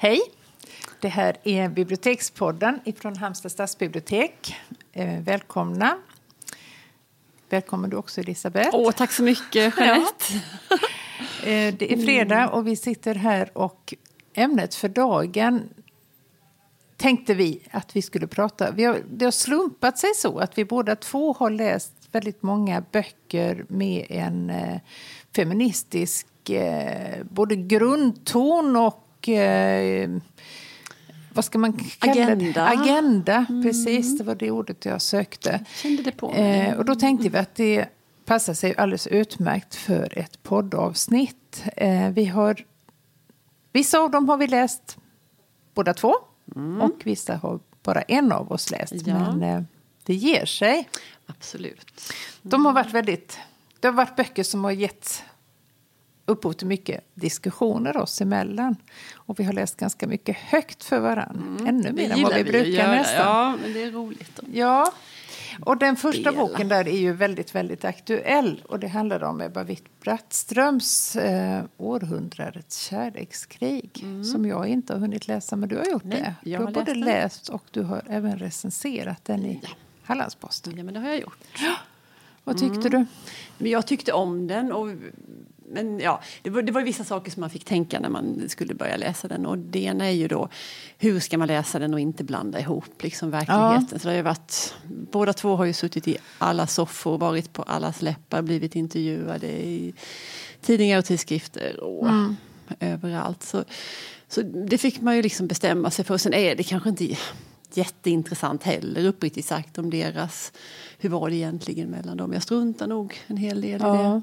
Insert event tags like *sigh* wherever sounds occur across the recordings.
Hej! Det här är Bibliotekspodden från Halmstad stadsbibliotek. Eh, välkomna. Välkommen du också, Elisabeth. Åh, tack så mycket, Jeanette. Ja. *laughs* Eh, det är fredag och vi sitter här och ämnet för dagen tänkte vi att vi skulle prata. Vi har, det har slumpat sig så att vi båda två har läst väldigt många böcker med en eh, feministisk både grundton och eh, vad ska man kalla Agenda. det? Agenda. Mm. Precis, det var det ordet jag sökte. Kände det på eh, och då tänkte vi att det passar sig alldeles utmärkt för ett poddavsnitt. Eh, vi har, vissa av dem har vi läst båda två mm. och vissa har bara en av oss läst. Ja. Men eh, det ger sig. Absolut. Mm. De har varit väldigt... Det har varit böcker som har gett upphov till mycket diskussioner oss emellan. Och vi har läst ganska mycket högt för varandra. Mm. Ännu mer än vad vi, vi brukar nästan. Ja, men det är roligt. Då. Ja. Och den första Dela. boken där är ju väldigt, väldigt aktuell. Och det handlar om Ebba Witt-Brattströms eh, Århundradets kärlekskrig. Mm. Som jag inte har hunnit läsa, men du har gjort Nej, det. Du har, har både läst, läst och du har även recenserat den i ja. Hallandsposten. Ja, men det har jag gjort. Vad tyckte mm. du? Men jag tyckte om den. Och men ja, det var, det var vissa saker som man fick tänka när man skulle börja läsa den. Och det ena är ju då hur ska man läsa den och inte blanda ihop liksom verkligheten. Ja. Så det har varit, båda två har ju suttit i alla soffor, varit på allas läppar, blivit intervjuade i tidningar och tidskrifter och mm. överallt. Så, så det fick man ju liksom bestämma sig för. Sen är det kanske inte jätteintressant heller uppriktigt sagt om deras, hur var det egentligen mellan dem. Jag struntar nog en hel del ja. i det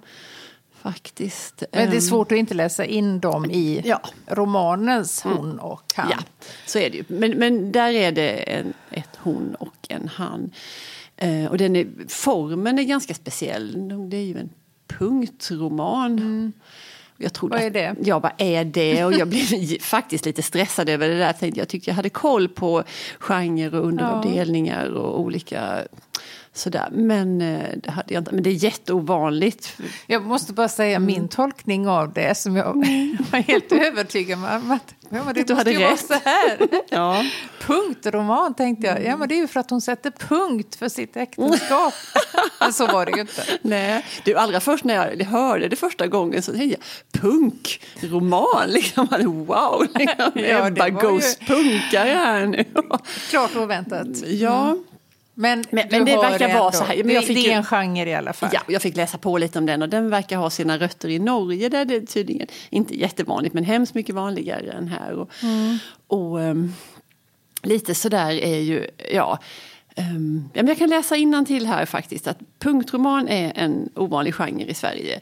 faktiskt. Men det är svårt att inte läsa in dem i ja. romanens mm. hon och han. Ja, så är det ju. Men, men där är det en, ett hon och en han. Eh, och den är, formen är ganska speciell. Det är ju en punktroman. Mm. Jag vad är det? ja, vad är det? Och jag blev *laughs* faktiskt lite stressad över det där. Jag tyckte jag hade koll på genre och underavdelningar och olika Sådär. Men eh, det hade jag inte. Men det är jätteovanligt. Jag måste bara säga mm. min tolkning av det som jag mm. *laughs* var helt övertygad om att ja, men det du måste ju rätt. vara så här. *laughs* ja. Punktroman tänkte jag. Ja men det är ju för att hon sätter punkt för sitt äktenskap. *laughs* men så var det ju inte. Nej. Du, allra först när jag hörde det första gången så tänkte jag punkroman. Liksom. Wow, liksom. ja, Ebba Ghost ju... här nu. Klart oväntat. Ja. Mm. Men, men, men det verkar vara så här. Men jag fick, det är en genre i alla fall. Ja, jag fick läsa på lite om den och den verkar ha sina rötter i Norge där det tydligen inte jättevanligt men hemskt mycket vanligare än här. Och, mm. och um, lite sådär är ju, ja Um, jag kan läsa till här faktiskt att punktroman är en ovanlig genre i Sverige.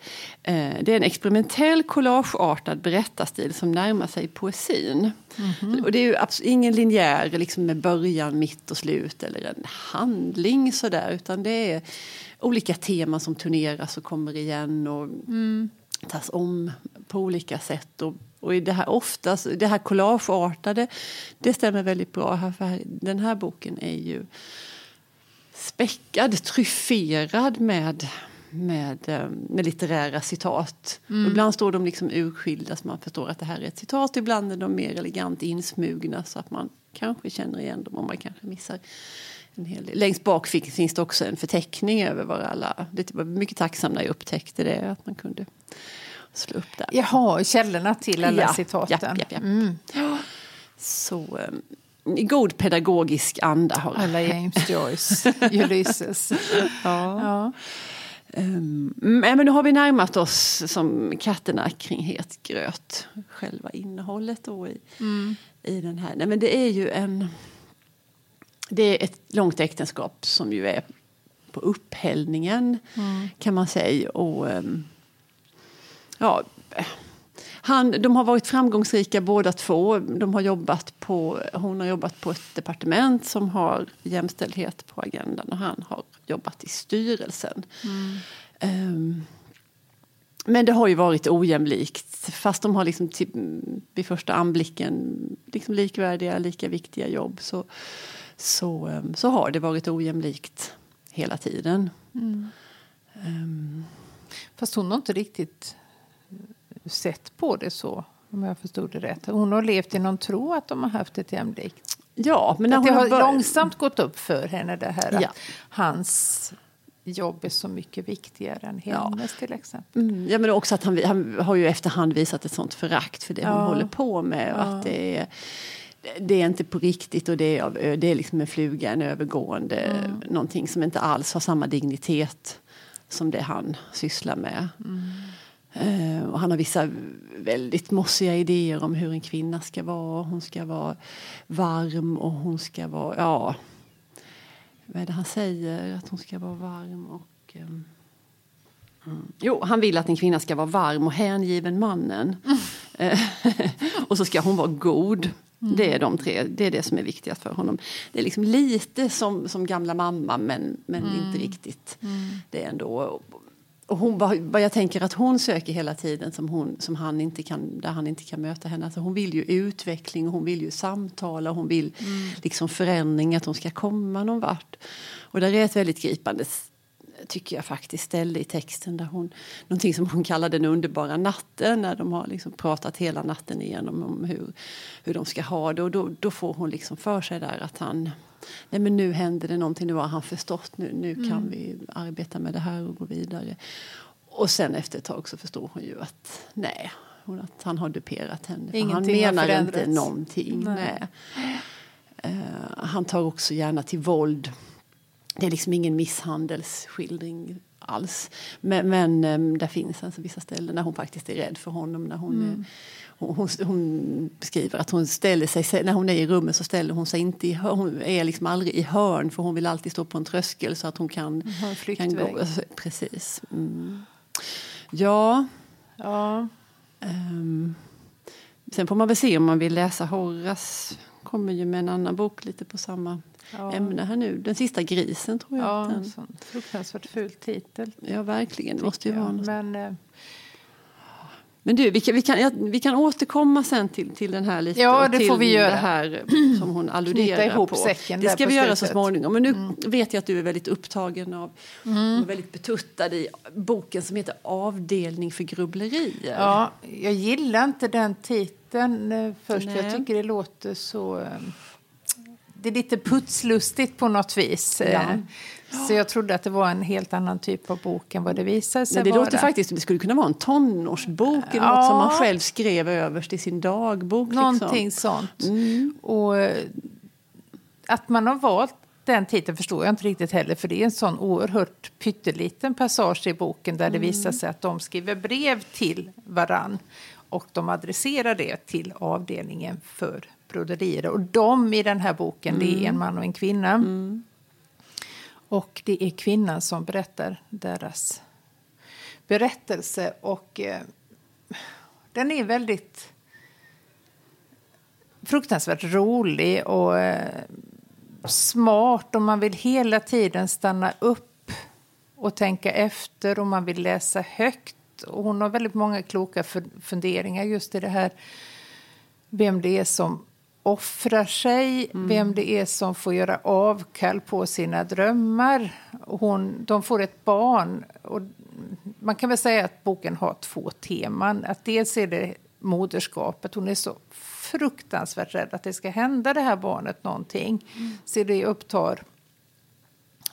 Uh, det är en experimentell collageartad berättarstil som närmar sig poesin. Mm -hmm. Och det är ju ingen linjär liksom med början, mitt och slut eller en handling sådär utan det är olika teman som turneras och kommer igen och mm. tas om på olika sätt. Och, och det här oftast, det här collageartade, det stämmer väldigt bra här för den här boken är ju späckad, tryfferad med, med, eh, med litterära citat. Mm. Ibland står de liksom urskilda så man förstår att det här är ett citat. Ibland är de mer elegant insmugna så att man kanske känner igen dem och man kanske missar en hel del. Längst bak finns det också en förteckning över vad alla... Det var mycket tacksam när jag upptäckte det, att man kunde slå upp där. Jaha, källorna till alla ja, citaten. Ja, ja, ja. Mm. Så, i god pedagogisk anda. Har Alla James Joyce, *laughs* Ulysses. ja. ja. Um, men nu har vi närmat oss som katterna kring het gröt. Själva innehållet då i, mm. i den här. Nej, men det är ju en... Det är ett långt äktenskap som ju är på upphällningen mm. kan man säga. Och um, ja, han, de har varit framgångsrika båda två. De har jobbat på, hon har jobbat på ett departement som har jämställdhet på agendan och han har jobbat i styrelsen. Mm. Um, men det har ju varit ojämlikt. Fast de har liksom till, vid första anblicken liksom likvärdiga, lika viktiga jobb så, så, um, så har det varit ojämlikt hela tiden. Mm. Um. Fast hon har inte riktigt sett på det så. Om jag förstod det rätt. Hon har levt i någon tro att de har haft ett jämlikt. Ja, men när att det hon har bör- långsamt gått upp för henne det här Ja. att hans jobb är så mycket viktigare än Ja. hennes till exempel. Mm, ja, men också att han, han har ju efterhand visat ett sånt förakt för det hon Ja. håller på med. Och att det, är, det är inte på riktigt och det är, det är liksom en fluga, en övergående, Mm. någonting som inte alls har samma dignitet som det han sysslar med. Mm. Eh, och han har vissa väldigt mossiga idéer om hur en kvinna ska vara. Hon ska vara varm och hon ska vara, ja, vad är det han säger? Att hon ska vara varm och... Mm. Jo, han vill att en kvinna ska vara varm och hängiven mannen. Eh, *laughs* och så ska hon vara god. Det är de tre, det är det som är viktigast för honom. Det är liksom lite som, som gamla mamma men, men inte riktigt. Det är ändå... Och hon, vad jag tänker att hon söker hela tiden som, hon, som han inte kan, där han inte kan möta henne. Alltså hon vill ju utveckling, hon vill ju samtala, och hon vill liksom förändring, att hon ska komma någon vart. Och där är ett väldigt gripande tycker jag faktiskt ställe i texten där hon, någonting som hon kallar den underbara natten när de har liksom pratat hela natten igenom om hur, hur de ska ha det och då, då får hon liksom för sig där att han Nej men nu händer det någonting, nu har han förstått, nu, nu kan vi arbeta med det här och gå vidare. Och sen efter ett tag så förstår hon ju att nej, hon, att han har duperat henne. Han menar inte någonting. Nej. Nej. Eh, han tar också gärna till våld. Det är liksom ingen misshandelsskildring alls. Men, men eh, där finns alltså vissa ställen där hon faktiskt är rädd för honom. När hon, är, hon, hon, hon beskriver att hon ställer sig, när hon är i rummet så ställer hon sig inte i hörn. Hon är liksom aldrig i hörn för hon vill alltid stå på en tröskel så att hon kan, har kan gå. Alltså, Precis. Mm. Ja. Ja. ehm, sen får man väl se om man vill läsa Horace. Kommer ju med en annan bok lite på samma Ja. ämne här nu. Den sista grisen tror jag. Ja, att en sån fruktansvärt ful titel. ja verkligen. Det måste ju vara något. Men eh, Men du, vi kan, vi kan, vi kan återkomma sen till, till den här lite. Ja, det får vi göra. Det här som hon alluderar ihop på. säcken det ska vi göra så småningom. Men nu vet jag att du är väldigt upptagen av Mm. och väldigt betuttad i boken som heter Avdelning för grubblerier. ja, jag gillar inte den titeln eh, först. för Jag Nej. tycker det låter så... eh, Det är lite putslustigt på något vis. eh, Ja. Så jag trodde att det var en helt annan typ av bok än vad det visade sig Men det vara. låter faktiskt det skulle kunna vara en tonårsbok eller Ja. något som man själv skrev överst i sin dagbok. Någonting Liksom. sånt. Mm. Och eh, att man har valt den titeln förstår jag inte riktigt heller för det är en sån oerhört pytteliten passage i boken där det Mm. visar sig att de skriver brev till varann och de adresserar det till avdelningen för broderier. Och de i den här boken, det Mm. är en man och en kvinna. Och det är kvinnan som berättar deras berättelse och eh, den är väldigt fruktansvärt rolig och eh, smart och man vill hela tiden stanna upp och tänka efter och man vill läsa högt. Och hon har väldigt många kloka fun- funderingar just i det här vem det är som offrar sig, vem det är som får göra avkall på sina drömmar. Hon, de får ett barn. Och man kan väl säga att boken har två teman. Att dels är det moderskapet. Hon är så fruktansvärt rädd att det ska hända det här barnet någonting. Så det upptar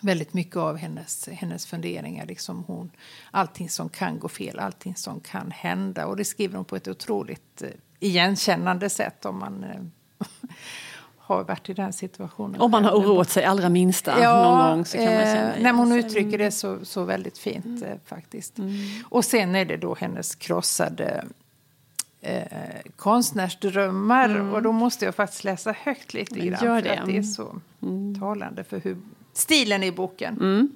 väldigt mycket av hennes, hennes funderingar. Liksom hon, allting som kan gå fel, allting som kan hända. Och det skriver hon på ett otroligt eh, igenkännande sätt om man eh, *laughs* har varit i den situationen. Om man har oroat sig allra minsta någon gång så kan man känna eh, när hon uttrycker det så, så väldigt fint eh, faktiskt. Mm. Och sen är det då hennes krossade eh, konstnärsdrömmar. Och då måste jag faktiskt läsa högt lite Men grann. gör för det. Mm. att det är så talande för hur stilen i boken. Mm.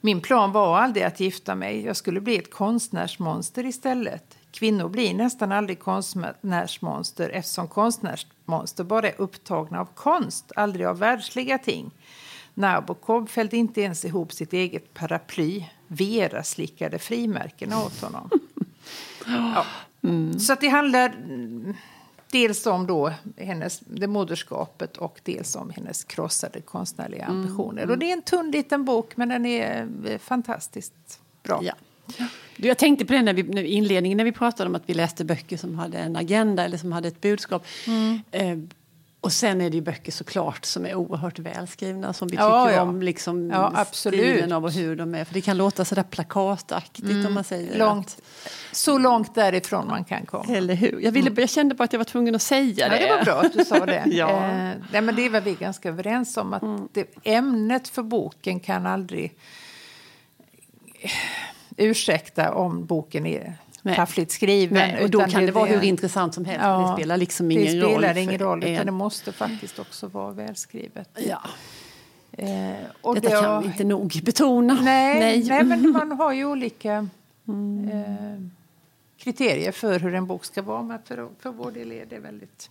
Min plan var aldrig att gifta mig. Jag skulle bli ett konstnärsmonster istället. Kvinnor blir nästan aldrig konstnärsmonster eftersom konstnärsmonster bara är upptagna av konst, aldrig av världsliga ting. Nabokov fällde inte ens ihop sitt eget paraply. Vera slickade frimärkena åt honom. Ja. Så att det handlar mm, dels om då hennes, det moderskapet och dels om hennes krossade konstnärliga ambitioner. Och det är en tunn liten bok men den är eh, fantastiskt bra. Ja. Du, Jag tänkte på det när vi, när inledningen när vi pratade om att vi läste böcker som hade en agenda eller som hade ett budskap. Mm. Eh, och sen är det ju böcker såklart som är oerhört välskrivna som vi Ja, tycker ja. om liksom Ja, absolut. stilen av och hur de är. För det kan låta sådär plakataktigt om man säger Mm. Långt, så långt därifrån man kan komma. Att, eller hur? Jag, ville, jag kände bara att jag var tvungen att säga Ja, det. det var bra att du sa det. *laughs* Ja. eh, nej, men det var vi ganska överens om. att det, Ämnet för boken kan aldrig eh, ursäkta om boken är Nej. taffligt skriven. Nej, och då kan det, vara hur intressant som helst. Ja, det spelar liksom ingen det roll. spelar för ingen roll, utan det måste faktiskt också vara välskrivet. Ja, Eh, och detta det- kan vi inte nog betona. Nej, *laughs* nej. Nej. men man har ju olika eh, kriterier för hur en bok ska vara. Men för, för vår del är det väldigt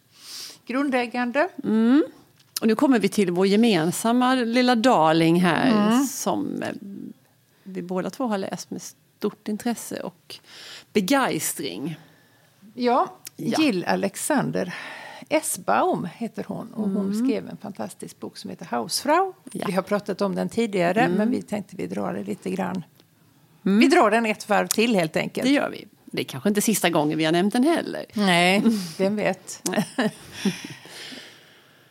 grundläggande. Och nu kommer vi till vår gemensamma lilla darling här Mm. som eh, vi båda två har läst med stort intresse och begeistring. Ja, Ja. Jill Alexander Esbaum heter hon. Och hon skrev en fantastisk bok som heter Hausfrau. Ja. Vi har pratat om den tidigare, men vi tänkte vi drar det lite grann. Vi drar den ett varv till helt enkelt. Det gör vi. Det är kanske inte sista gången vi har nämnt den heller. Nej, *laughs* vem vet. *laughs*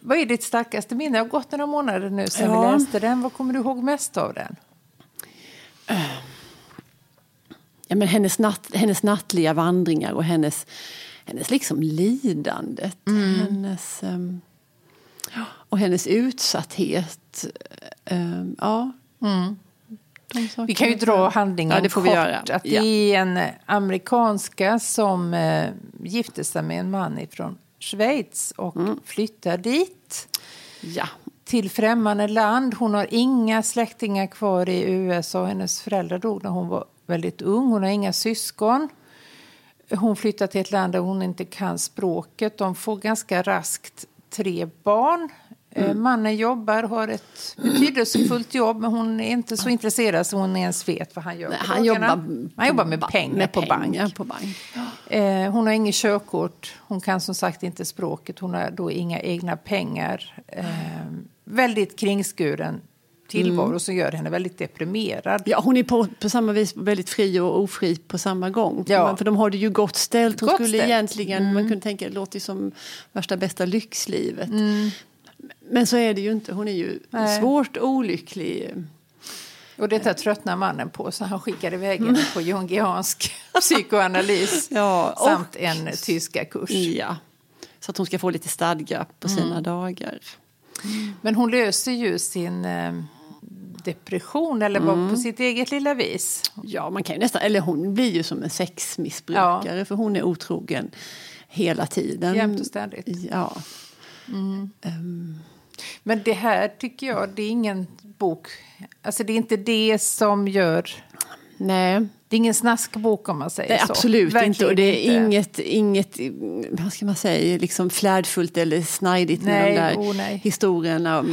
Vad är ditt starkaste minne? Det har gått några månader nu sedan Ja. vi läste den. Vad kommer du ihåg mest av den? Ja, men hennes, natt, hennes nattliga vandringar och hennes, hennes liksom lidandet. Hennes, ehm, och hennes utsatthet. Ehm, ja. Sakerna. Vi kan ju dra handlingen Ja, det får kort. vi göra. Att. Det är en amerikanska som eh, gifte sig med en man från Schweiz och Mm. flyttar dit Ja. Till främmande land. Hon har inga släktingar kvar i USA. Hennes föräldrar dog när hon var väldigt ung. Hon har inga syskon. Hon flyttar till ett land där hon inte kan språket. De får ganska raskt tre barn. Eh, Mm. Mannen jobbar, har ett betydelsefullt jobb men hon är inte så intresserad så hon ens vet vad han gör Nej, han, jobbar han jobbar med pengar med på pengar bank. På bank. Eh, hon har inget körkort, hon kan som sagt inte språket, hon har då inga egna pengar. Eh, väldigt kringskuren tillvaro Mm. som gör henne väldigt deprimerad. Ja, hon är på, på samma vis väldigt fri och ofri på samma gång. Ja. Men För de har det ju gott ställt. Hon Gott skulle ställt. egentligen, man kunde tänka, det låter som värsta bästa lyxlivet. Mm. Men så är det ju inte. Hon är ju Nej. svårt olycklig. Och detta tröttnar mannen på så han skickar iväg henne på jungiansk *laughs* psykoanalys Ja, samt en tyska kurs. Ja. Så att hon ska få lite stadga på Mm. sina dagar. Men hon löser ju sin eh, depression eller Mm. på sitt eget lilla vis. Ja, man kan ju nästan, eller hon blir ju som en sexmissbrukare för hon är otrogen hela tiden. Jämt och ständigt. Ja. Men det här tycker jag, det är ingen bok, alltså det är inte det som gör Nej, Det är ingen snaskbok om man säger det är så. absolut Verkligen inte. Och det är inte. inget, inget, vad ska man säga, liksom flärdfullt eller snajdigt med Nej, de där oh, nej. historierna.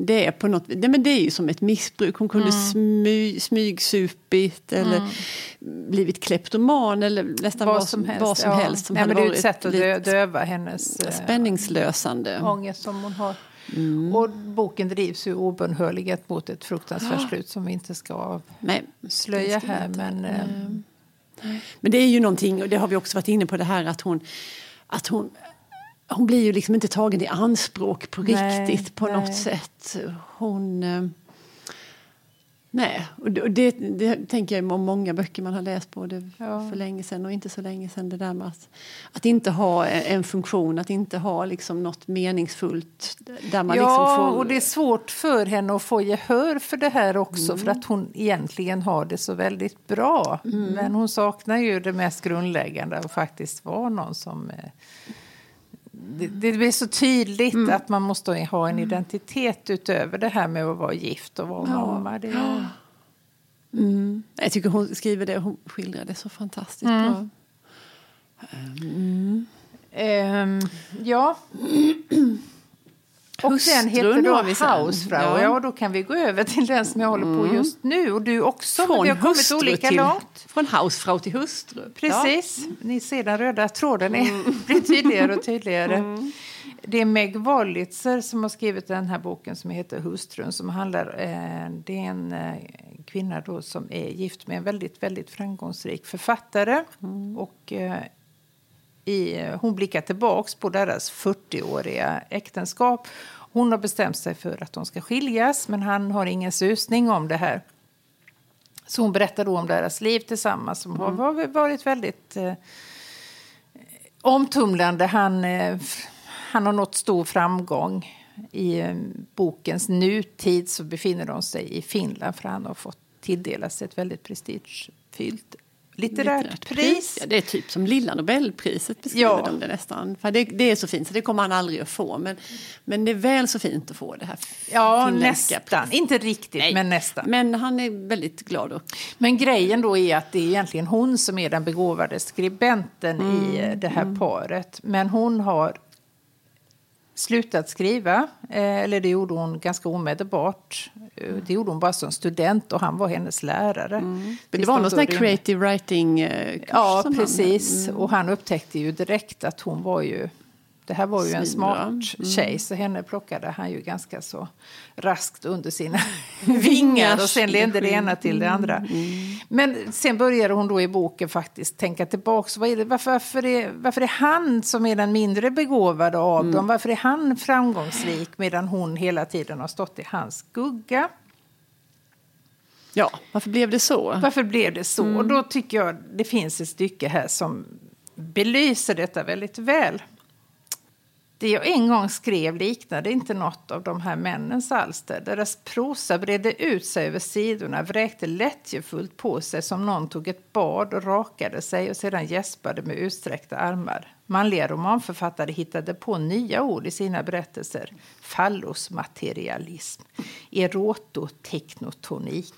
Det är på något nej, men det är ju som ett missbruk. Hon kunde Mm. smy, smygsupit eller blivit kleptoman eller nästan Vad som helst. vad som ja. helst som Nej, men det är ett sätt att dö, döva hennes eh, spänningslösande. ångest som hon har. Mm. Och boken drivs ju obönhörligt mot ett fruktansvärt slut som vi inte ska avslöja vi här. inte. Men, eh, Men det är ju någonting, och det har vi också varit inne på, det här att hon, att hon, hon blir ju liksom inte tagen i anspråk på Nej, riktigt på nej. något sätt. Hon... eh, Nej, och det, och det, det tänker jag om många böcker man har läst både Ja. för länge sedan och inte så länge sedan. Det där med att, att inte ha en funktion, att inte ha liksom något meningsfullt. Där man ja, liksom får, och det är svårt för henne att få gehör för det här också Mm. för att hon egentligen har det så väldigt bra. Mm. Men hon saknar ju det mest grundläggande att faktiskt vara någon som... Det, det blir så tydligt Mm. att man måste ha en identitet utöver det här med att vara gift och vara Ja. mamma. Det är, Mm. Jag tycker hon skriver det, hon skildrar det så fantastiskt Mm. bra. Mm. Ehm, ja. *clears throat* Och Hustrun den heter då. Hausfrau. Ja. Ja. då kan vi gå över till den som jag håller på just nu. Och du också, men vi har kommit olika till, långt. Från hausfrau till hustru. Precis. Ni ser den röda tråden är, *laughs* blir tydligare och tydligare. Det är Meg Wolitzer som har skrivit den här boken som heter Hustrun. Som handlar, eh, det är en eh, kvinna då som är gift med en väldigt, väldigt framgångsrik författare. Och eh, i, hon blickar tillbaks på deras 40-åriga äktenskap. Hon har bestämt sig för att de ska skiljas, men han har ingen susning om det här. Så hon berättar då om deras liv tillsammans som har var- varit väldigt eh, omtumlande. Han, eh, han har nått stor framgång. I eh, bokens nutid så befinner de sig i Finland för han har fått tilldelas ett väldigt prestigefyllt litterärt pris. Ja, det är typ som Lilla Nobelpriset beskriver Ja. de det nästan. För det, det är så fint, så det kommer han aldrig att få. Men, men det är väl så fint att få det här Ja, nästan. Inte riktigt, Nej. men nästan. Men han är väldigt glad. Och, Men grejen då är att det är egentligen hon som är den begåvade skribenten i eh, det här paret. Men hon har slutat skriva, eh, eller det gjorde hon ganska omedelbart. Eh, Det gjorde hon bara som student och han var hennes lärare. men det var någon sån här creative writing-kurs. Ja, som han- precis. Och han upptäckte ju direkt att hon var ju... Det här var ju en Svinbra. smart tjej, så henne plockade han ju ganska så raskt under sina *laughs* vingar och sen ledde det ena till det andra. Men sen började hon då i boken faktiskt tänka tillbaka. Vad är det, varför, varför, är, varför är han som är den mindre begåvade av dem? Varför är han framgångsrik medan hon hela tiden har stått i hans skugga? Ja, varför blev det så? Varför blev det så? Och då tycker jag det finns ett stycke här som belyser detta väldigt väl. Det jag en gång skrev liknade inte något av de här männens alster. Deras prosa bredde ut sig över sidorna, vräkte lättjefullt på sig som någon tog ett bad och rakade sig och sedan gäspade med utsträckta armar. Manliga romanförfattare hittade på nya ord i sina berättelser. Fallosmaterialism, erototeknotonik.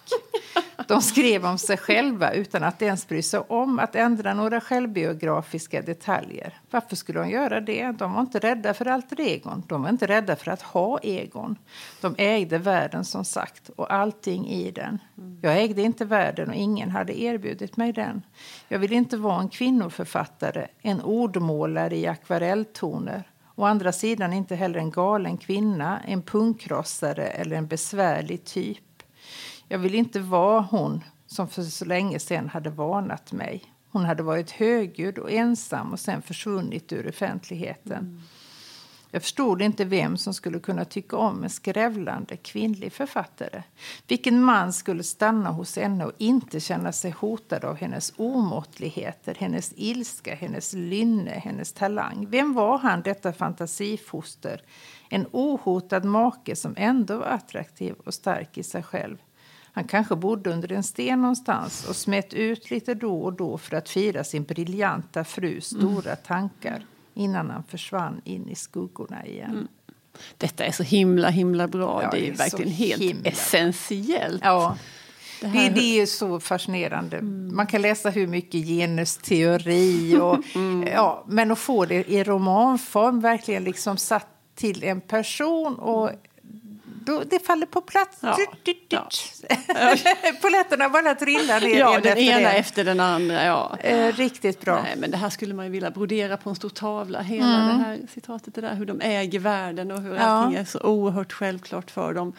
De skrev om sig själva utan att ens bry sig om att ändra några självbiografiska detaljer. Varför skulle de göra det? De var inte rädda för alter egon. De var inte rädda för att ha egon. De ägde världen som sagt och allting i den. Jag ägde inte världen och ingen hade erbjudit mig den. Jag vill inte vara en kvinnoförfattare, en ordmålare i akvarelltoner. Å andra sidan inte heller en galen kvinna, en punkrossare eller en besvärlig typ. Jag vill inte vara hon som för så länge sedan hade varnat mig. Hon hade varit högljudd och ensam och sen försvunnit ur offentligheten. Jag förstod inte vem som skulle kunna tycka om en skrävlande kvinnlig författare. Vilken man skulle stanna hos henne och inte känna sig hotad av hennes omåttligheter, hennes ilska, hennes lynne, hennes talang. Vem var han, detta fantasifoster? En ohotad make som ändå var attraktiv och stark i sig själv. Han kanske bodde under en sten någonstans och smet ut lite då och då för att fira sin briljanta frus stora tankar innan han försvann in i skuggorna igen. Detta är så himla, himla bra. Ja, det är det är verkligen helt himla- essentiellt. Ja, Det det, här- det är så fascinerande. Man kan läsa hur mycket genusteori och... *laughs* ja, men att få det i romanform, verkligen liksom satt till en person och då, det faller på plats. Ja, ja. *laughs* tut. Polletterna bara trillar ner Ja, en den efter ena en. efter den andra. Ja. Eh, riktigt bra. Nej, men det här skulle man ju vilja brodera på en stor tavla. Hela Mm. det här citatet, det där, hur de äger världen och hur Ja. allting är så oerhört självklart för dem.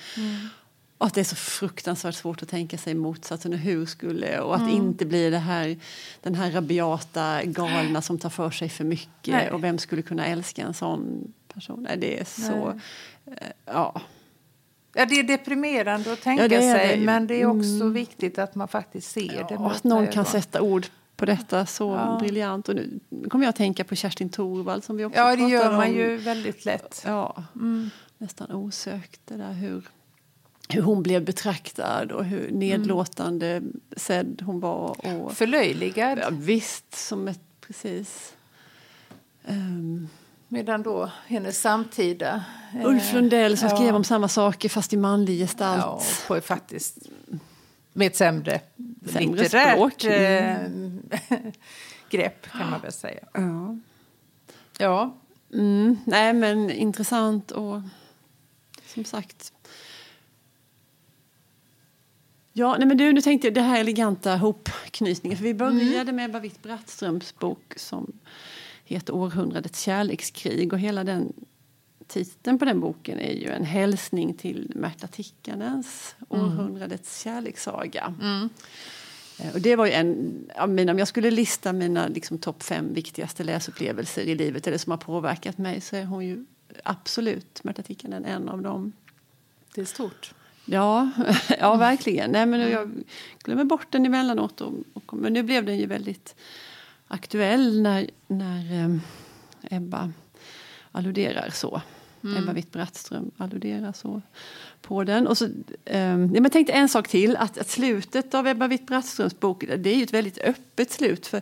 Och att det är så fruktansvärt svårt att tänka sig motsatsen. Och hur skulle, och att Mm. inte bli det här, den här rabiata galna som tar för sig för mycket. Nej. Och vem skulle kunna älska en sån person? Nej, det är så... eh, Ja. Ja, det är deprimerande att tänka Ja, det sig, det men det är också Mm. viktigt att man faktiskt ser det. Och att någon kan ögon. sätta ord på detta så Ja. briljant. Och nu kommer jag att tänka på Kerstin Thorvald som vi också Ja, det gör man om. ju väldigt lätt. Ja, Mm. nästan osökt. Det där hur, hur hon blev betraktad och hur nedlåtande sedd hon var. Och, Förlöjligad. ja, visst, som ett... Precis. Ehm, Medan då hennes samtida... eh, Ulf Lundell som ja. skrev om samma saker fast i manlig gestalt. Ja, på ett faktiskt... Med ett sämre, Sämre litterärt språk. eh, grepp, kan man väl säga. Ja. Ja, Mm, nej, men intressant och som sagt. Ja, nej men du, nu tänkte jag det här eleganta hopknytningen. För vi började mm. med Witt-Brattströms bok som heter Århundradets kärlekskrig. Och hela den titeln på den boken är ju en hälsning till Märta Tikkanens mm. Århundradets kärlekssaga. Mm. Eh, och det var en av mina, om jag skulle lista mina liksom, topp fem viktigaste läsupplevelser i livet eller som har påverkat mig så är hon ju absolut, Märta Tikkanen, en av dem. Det är stort. Ja, *laughs* ja verkligen. Nej, men jag glömmer bort den emellanåt. Och, och, men nu blev den ju väldigt aktuell när, när eh, Ebba alluderar så. Mm. Ebba Witt-Brattström alluderar så på den. Och så, eh, jag tänkte en sak till, att, att slutet av Ebba Witt-Brattströms bok det är ju ett väldigt öppet slut. För,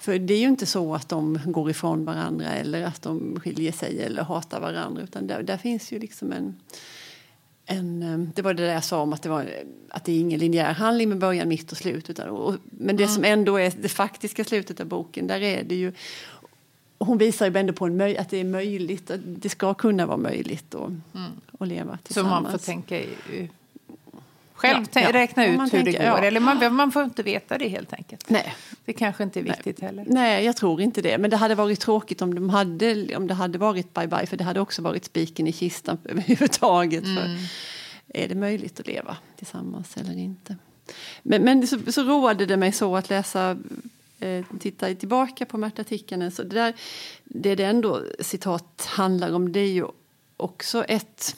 för det är ju inte så att de går ifrån varandra eller att de skiljer sig eller hatar varandra. Utan där, där finns ju liksom en en, eh, det var det där jag sa om att det, var, att det är ingen linjär handling med början, mitt och slut. Utan, och, men det mm. som ändå är det faktiska slutet av boken, där är det ju... Hon visar ju ändå på en att det är möjligt, att det ska kunna vara möjligt att, mm. att leva tillsammans. Så man får tänka själv ja, räkna ut hur tänker, det går. Eller man, man får inte veta det helt enkelt. Nej. Det kanske inte är viktigt Nej. heller. Nej, jag tror inte det. Men det hade varit tråkigt om, de hade, om det hade varit bye-bye. För det hade också varit spiken i kistan *laughs* överhuvudtaget. Mm. För är det möjligt att leva tillsammans eller inte? Men, men så, så roade det mig så att läsa eh, titta tillbaka på Märta Tikkanen. Så det, där, det det ändå citat handlar om det är ju också ett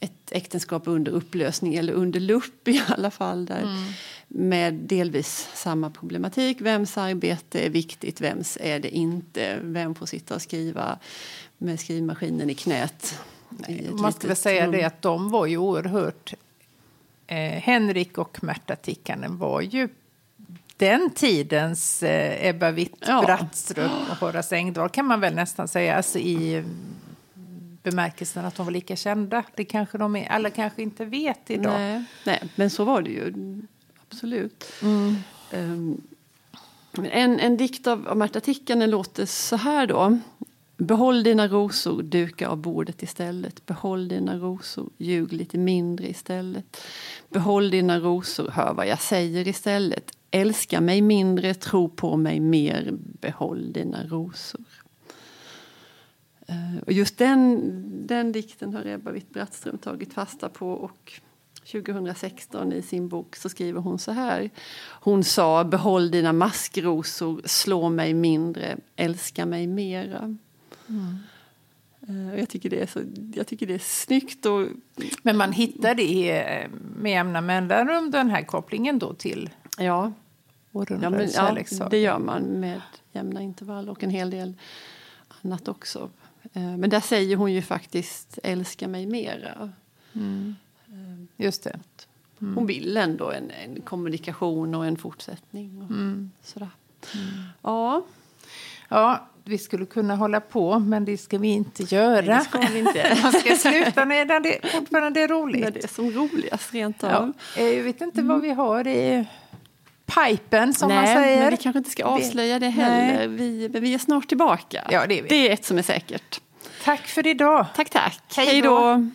ett äktenskap under upplösning eller under lupp i alla fall. Där, mm. Med delvis samma problematik. Vems arbete är viktigt, vems är det inte? Vem får sitta och skriva med skrivmaskinen i knät? I Man ska väl säga det att de var ju oerhört... Eh, Henrik och Märta Tikkanen var ju den tidens eh, Ebba Witt-Brattström ja. och Horace Engdahl kan man väl nästan säga. Alltså i bemärkelsen att de var lika kända. Det kanske de är, alla kanske inte vet idag. Nej, nej men så var det ju. Absolut. Mm. Um, en, en dikt av, av Märta Tikkanen låter så här då. Behåll dina rosor, duka av bordet istället. Behåll dina rosor, ljug lite mindre istället. Behåll dina rosor, hör vad jag säger istället. Älska mig mindre, tro på mig mer. Behåll dina rosor. Eh, och just den, den dikten har Ebba Witt-Brattström tagit fasta på och 2016 i sin bok så skriver hon så här. Hon sa behåll dina maskrosor, slå mig mindre, älska mig mera. Mm. Eh, jag tycker, det är så, jag tycker det är snyggt. Och... Men man hittar det eh, med jämna mellanrum, den här kopplingen då till ja. Ja, men, ja, det gör man med jämna intervall och en hel del annat också. Eh, men där säger hon ju faktiskt älska mig mera. Mm. Just det. Mm. Hon vill ändå en, en, kommunikation och en fortsättning. Och mm. sådär. Mm. Ja. ja, vi skulle kunna hålla på, men det ska vi inte göra. Nej, det ska vi inte. *laughs* Man ska sluta när det fortfarande *laughs* är roligt. När det är som roligast, rent av. Ja, jag vet inte vad vi har i pipen som Nej, man säger. men vi kanske inte ska avslöja det heller. Vi, vi är snart tillbaka. Ja, det är vi. Det är ett som är säkert. Tack för idag. Tack, tack. Hej då.